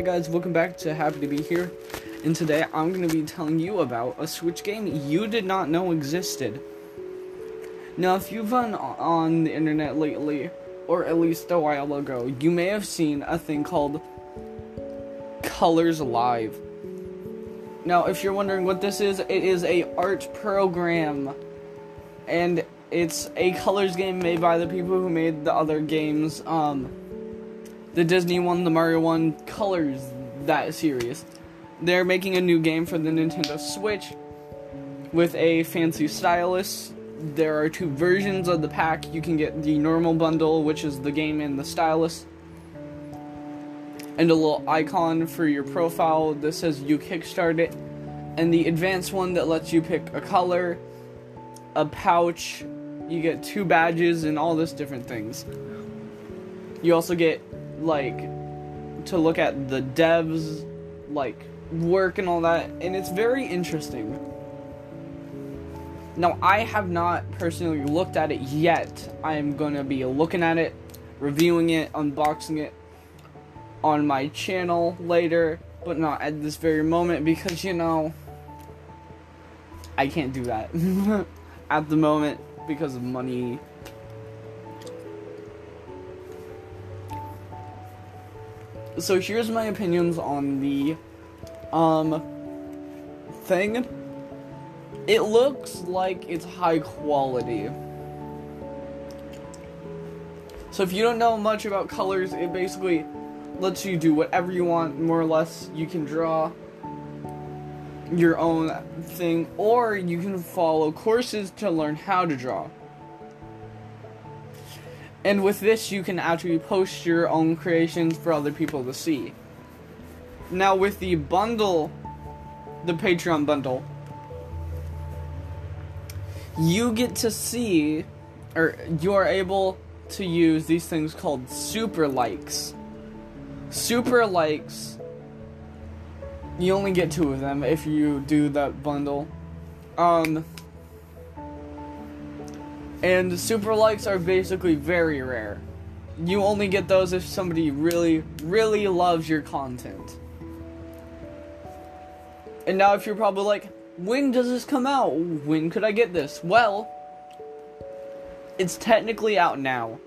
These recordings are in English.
Hi guys, welcome back to Happy to Be Here. And today I'm going to be telling you about a Switch game you did not know existed. Now, if you've been on the internet lately, or at least a while ago, you may have seen a thing called Colors Live. Now, if you're wondering what this is, it is a art program. And it's a colors game made by the people who made the other games. Um, the Disney one, the Mario one, Colors, that series. They're making a new game for the Nintendo Switch with a fancy stylus. There are two versions of the pack. You can get the normal bundle, which is the game and the stylus, and a little icon for your profile that says you kickstart it, and the advanced one that lets you pick a color, a pouch, you get two badges, and all this different things. You also get like to look at the devs like work and all that and it's very interesting. Now i have not personally looked at it yet. I am going to be looking at it reviewing it unboxing it on my channel later but not at this very moment because you know i can't do that at the moment because of money so here's my opinions on the um thing. It looks like it's high quality. So if you don't know much about colors, it basically lets you do whatever you want, more or less. You can draw your own thing, or you can follow courses to learn how to draw. And with this, you can actually post your own creations for other people to see. Now, with the bundle, the Patreon bundle, you get to see, or you are able to use these things called super likes. Super likes, you only get two of them if you do that bundle. Um, and super likes are basically very rare. You only get those if somebody really, really loves your content. And now, if you're probably like, when does this come out? When could I get this? Well, it's technically out now.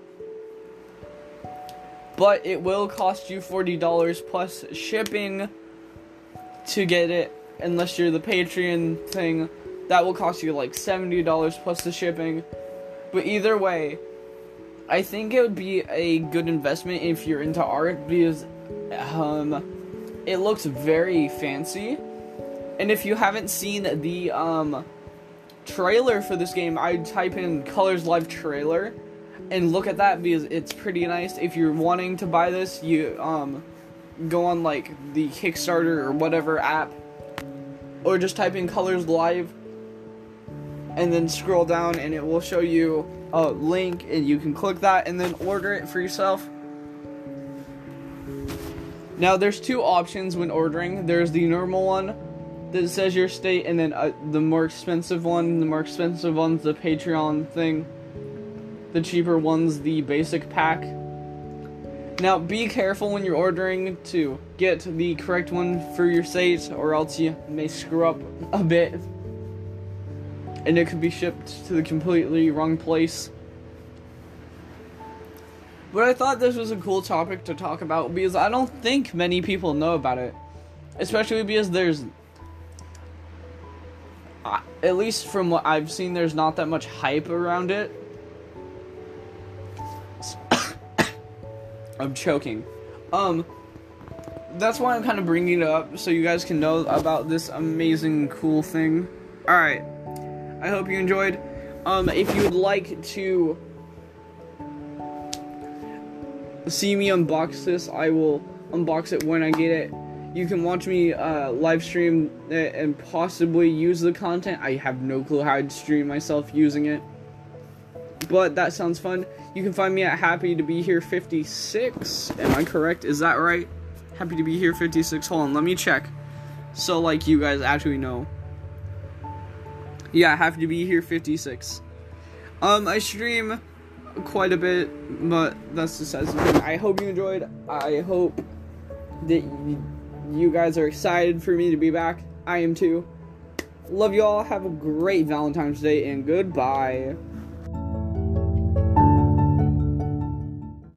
But it will cost you $40 plus shipping to get it, unless you're the Patreon thing. That will cost you like $70 plus the shipping. But either way, I think it would be a good investment if you're into art because um, it looks very fancy. And if you haven't seen the um, trailer for this game, I'd type in Colors Live trailer and look at that because it's pretty nice. If you're wanting to buy this, you um, go on like the Kickstarter or whatever app, or just type in Colors Live and then scroll down and it will show you a link and you can click that and then order it for yourself. Now there's two options when ordering. There's the normal one that says your state and then uh, the more expensive one. The more expensive one's the Patreon thing. The cheaper one's the basic pack. Now be careful when you're ordering to get the correct one for your state or else you may screw up a bit and it could be shipped to the completely wrong place. But I thought this was a cool topic to talk about because I don't think many people know about it. Especially because there's. At least from what I've seen, there's not that much hype around it. I'm choking. Um. That's why I'm kind of bringing it up so you guys can know about this amazing, cool thing. Alright. I hope you enjoyed. Um, if you would like to see me unbox this, I will unbox it when I get it. You can watch me uh, live stream it and possibly use the content. I have no clue how I'd stream myself using it. But that sounds fun. You can find me at Happy to Be Here 56. Am I correct? Is that right? Happy to Be Here 56. Hold on, let me check. So, like, you guys actually know. Yeah, I have to be here 56. Um, I stream quite a bit, but that's the size of it. I hope you enjoyed. I hope that you guys are excited for me to be back. I am too. Love you all. Have a great Valentine's Day and goodbye.